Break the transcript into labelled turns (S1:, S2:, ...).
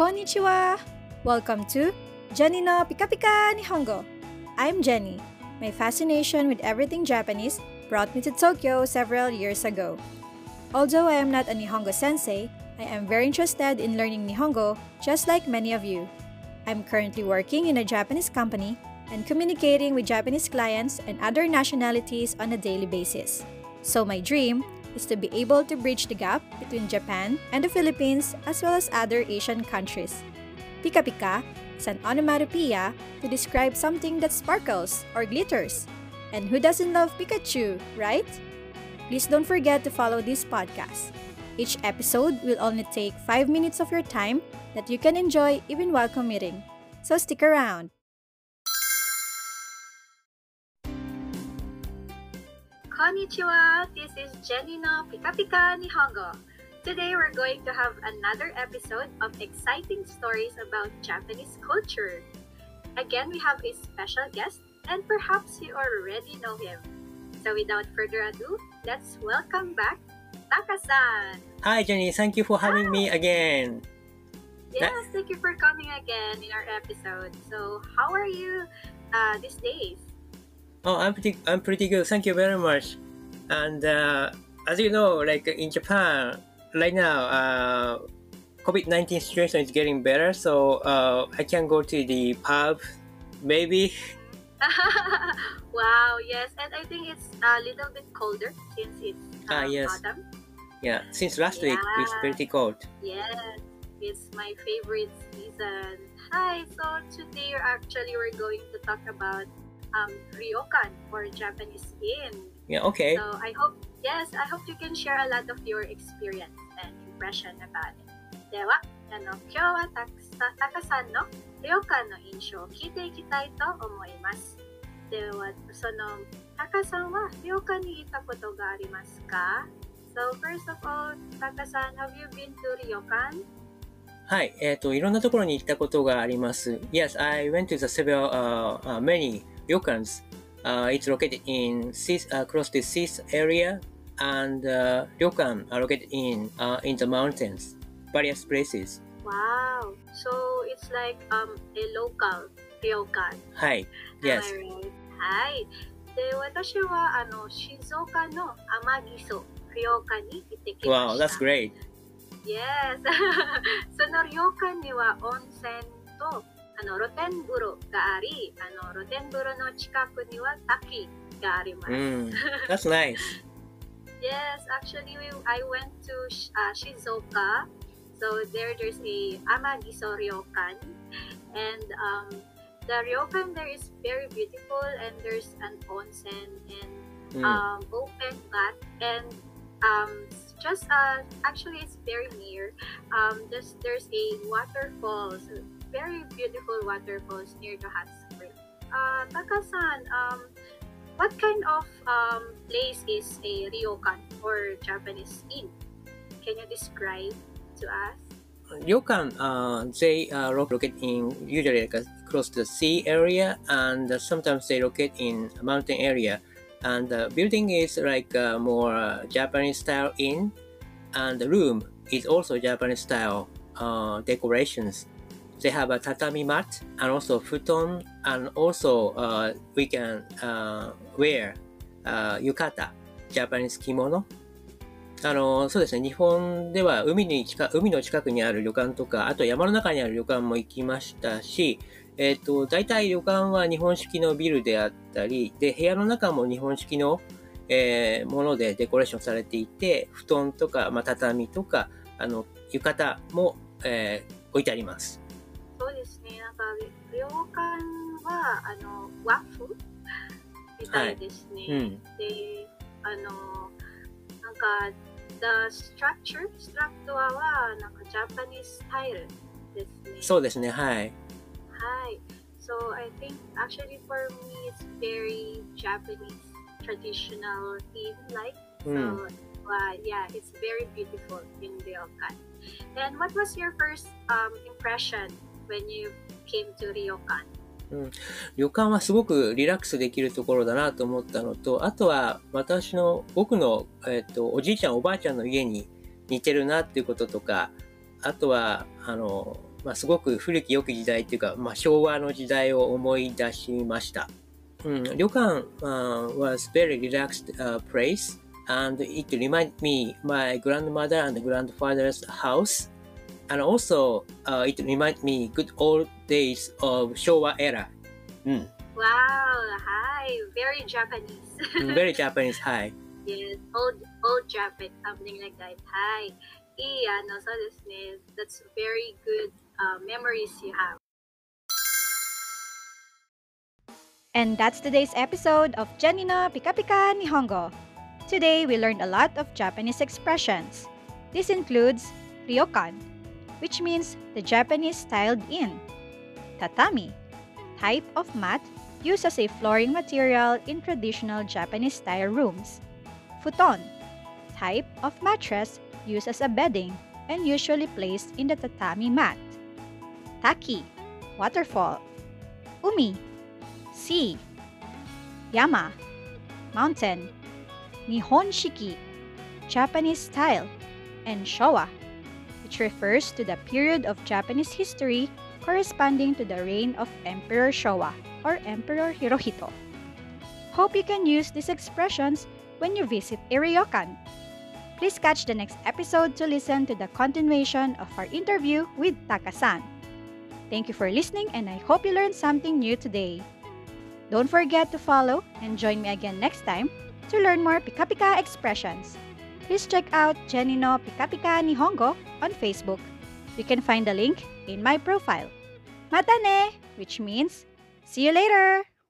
S1: Konnichiwa! Welcome to Jeni no Pika Pika Nihongo. I'm Jeni. My fascination with everything Japanese brought me to Tokyo several years ago. Although I am not a Nihongo sensei, I am very interested in learning Nihongo just like many of you. I'm currently working in a Japanese company and communicating with Japanese clients and other nationalities on a daily basis. So, my dream is to be able to bridge the gap between Japan and the Philippines as well as other Asian countries. Pika Pika is an onomatopoeia to describe something that sparkles or glitters. And who doesn't love Pikachu, right? Please don't forget to follow this podcast. Each episode will only take 5 minutes of your time that you can enjoy even while commuting. So stick around.
S2: Konnichiwa! This is Jeni no Pika Pika Nihongo. Today we're going to have another episode of exciting stories about Japanese culture. Again, we have a special guest and perhaps you already know him. So without further ado, let's welcome back Taka-san.
S3: Hi, Jeni. Thank you for having me again.
S2: Yes, thank you for coming again in our episode. So how are you uh, these days?
S3: Oh, I'm pretty, I'm pretty good. Thank you very much. And uh, as you know, like in Japan right now, uh, COVID-19 situation is getting better, so uh, I can go to the pub, maybe.
S2: wow, yes, and I think it's a little bit colder since it's
S3: Ah,
S2: um,
S3: yes.
S2: autumn.
S3: Yeah, since last week it's pretty cold.
S2: Yes, it's my favorite season. Hi, so today actually we're going to talk about um, ryokan or Japanese inn.
S3: Yeah, okay.
S2: So I hope, yes, I hope you can share a lot of your experience and impression about it. では、あの今日はたくさたかさんの旅館の印象を聞いていきたいと思います。では、そのたかさんは旅館に行ったことがありますか So first of all, たかさん、have you been to 旅館
S3: はい、えっ、と、いろんなところに行ったことがあります。Yes, I went to the several, uh, uh, many ryokans. Uh, it's located in Sis, uh, close to Sis area, and uh, ryokan are located in uh, in the mountains, various places.
S2: Wow! So it's like um, a local 旅館
S3: はい、yes.
S2: Am I right? はい。で、私はあの静岡の天城荘旅館に行ってきま
S3: Wow,
S2: した。
S3: that's great.
S2: Yes! その旅館には温泉と あの露天風呂があり、あの露天風呂の近くには滝があります。
S3: Mm, that's nice.
S2: Yes, actually, we, I went to Sh- uh, Shizuoka. So there, there's a Amagiso Ryokan, and um, the ryokan there is very beautiful, and there's an onsen and
S3: Mm.
S2: um, open bath, and um, s- just uh, actually it's very near. Um, there's there's a waterfalls, very beautiful waterfalls near the hot spring. Uh, Taka-san, um, what kind of um, place is a ryokan or Japanese inn? Can you describe to us?
S3: Ryokan, uh, they are located in usually like uh, to the sea area, and uh, sometimes they locate in a mountain area. And the building is like uh, more uh, Japanese style inn, and the room is also Japanese style uh, decorations. They have a tatami mat and also futon, and also uh, we can uh, wear uh, yukata, Japanese kimono. あの、そうですね。日本では海に近、海の近くにある旅館とか、あと山の中にある旅館も行きましたし、えっ、と、大体旅館は日本式のビルであったり、で、部屋の中も日本式の、えーものでデコレーションされていて、布団とか、まあ、畳とか、あの、浴衣も、えー置いてあります。
S2: そうですね。なんか旅館はあの和風みたいですね。
S3: うん。
S2: で、あのなんか the structure ストラクトアはなんかジャパニーズスタイルですね。
S3: そうですね。はい。
S2: はい。So I think actually for me it's very Japanese traditional theme like
S3: うん。
S2: So, uh, yeah, it's very beautiful in Ryokan. And what was your first um, impression when you came to Ryokan?
S3: 旅館はすごくリラックスできるところだなと思ったのと、あとは私の、僕の、えっ、と、おじいちゃんおばあちゃんの家に似てるなっていうこととか、あとは、あの、まあ、すごく古き良き時代っていうか、まあ、昭和の時代を思い出しました。うん、旅館、uh, was very relaxed、uh, place and it reminded me my grandmother and grandfather's house And also, uh, it reminds me good old days of Showa era. Mm.
S2: Wow, hi, very Japanese.
S3: Mm, very Japanese, hi.
S2: Yes, old old Japanese, something like that. Hi. Yeah, no, that's very good uh, memories you have.
S1: And that's today's episode of Jeni no Pika Pika Nihongo. Today, we learned a lot of Japanese expressions. This includes ryokan, which means the Japanese styled inn. Tatami, type of mat used as a flooring material in traditional Japanese style rooms. Futon, type of mattress used as a bedding and usually placed in the tatami mat. Taki, waterfall. Umi, sea. Yama, mountain. Nihon shiki, Japanese style. And Showa, which refers to the period of Japanese history corresponding to the reign of Emperor Showa or Emperor Hirohito. Hope you can use these expressions when you visit a ryokan. Please catch the next episode to listen to the continuation of our interview with Taka-san. Thank you for listening and I hope you learned something new today. Don't forget to follow and join me again next time to learn more Pika Pika expressions. Please check out Jenny no Pika Pika Nihongo on Facebook. You can find the link in my profile. Matane, which means see you later!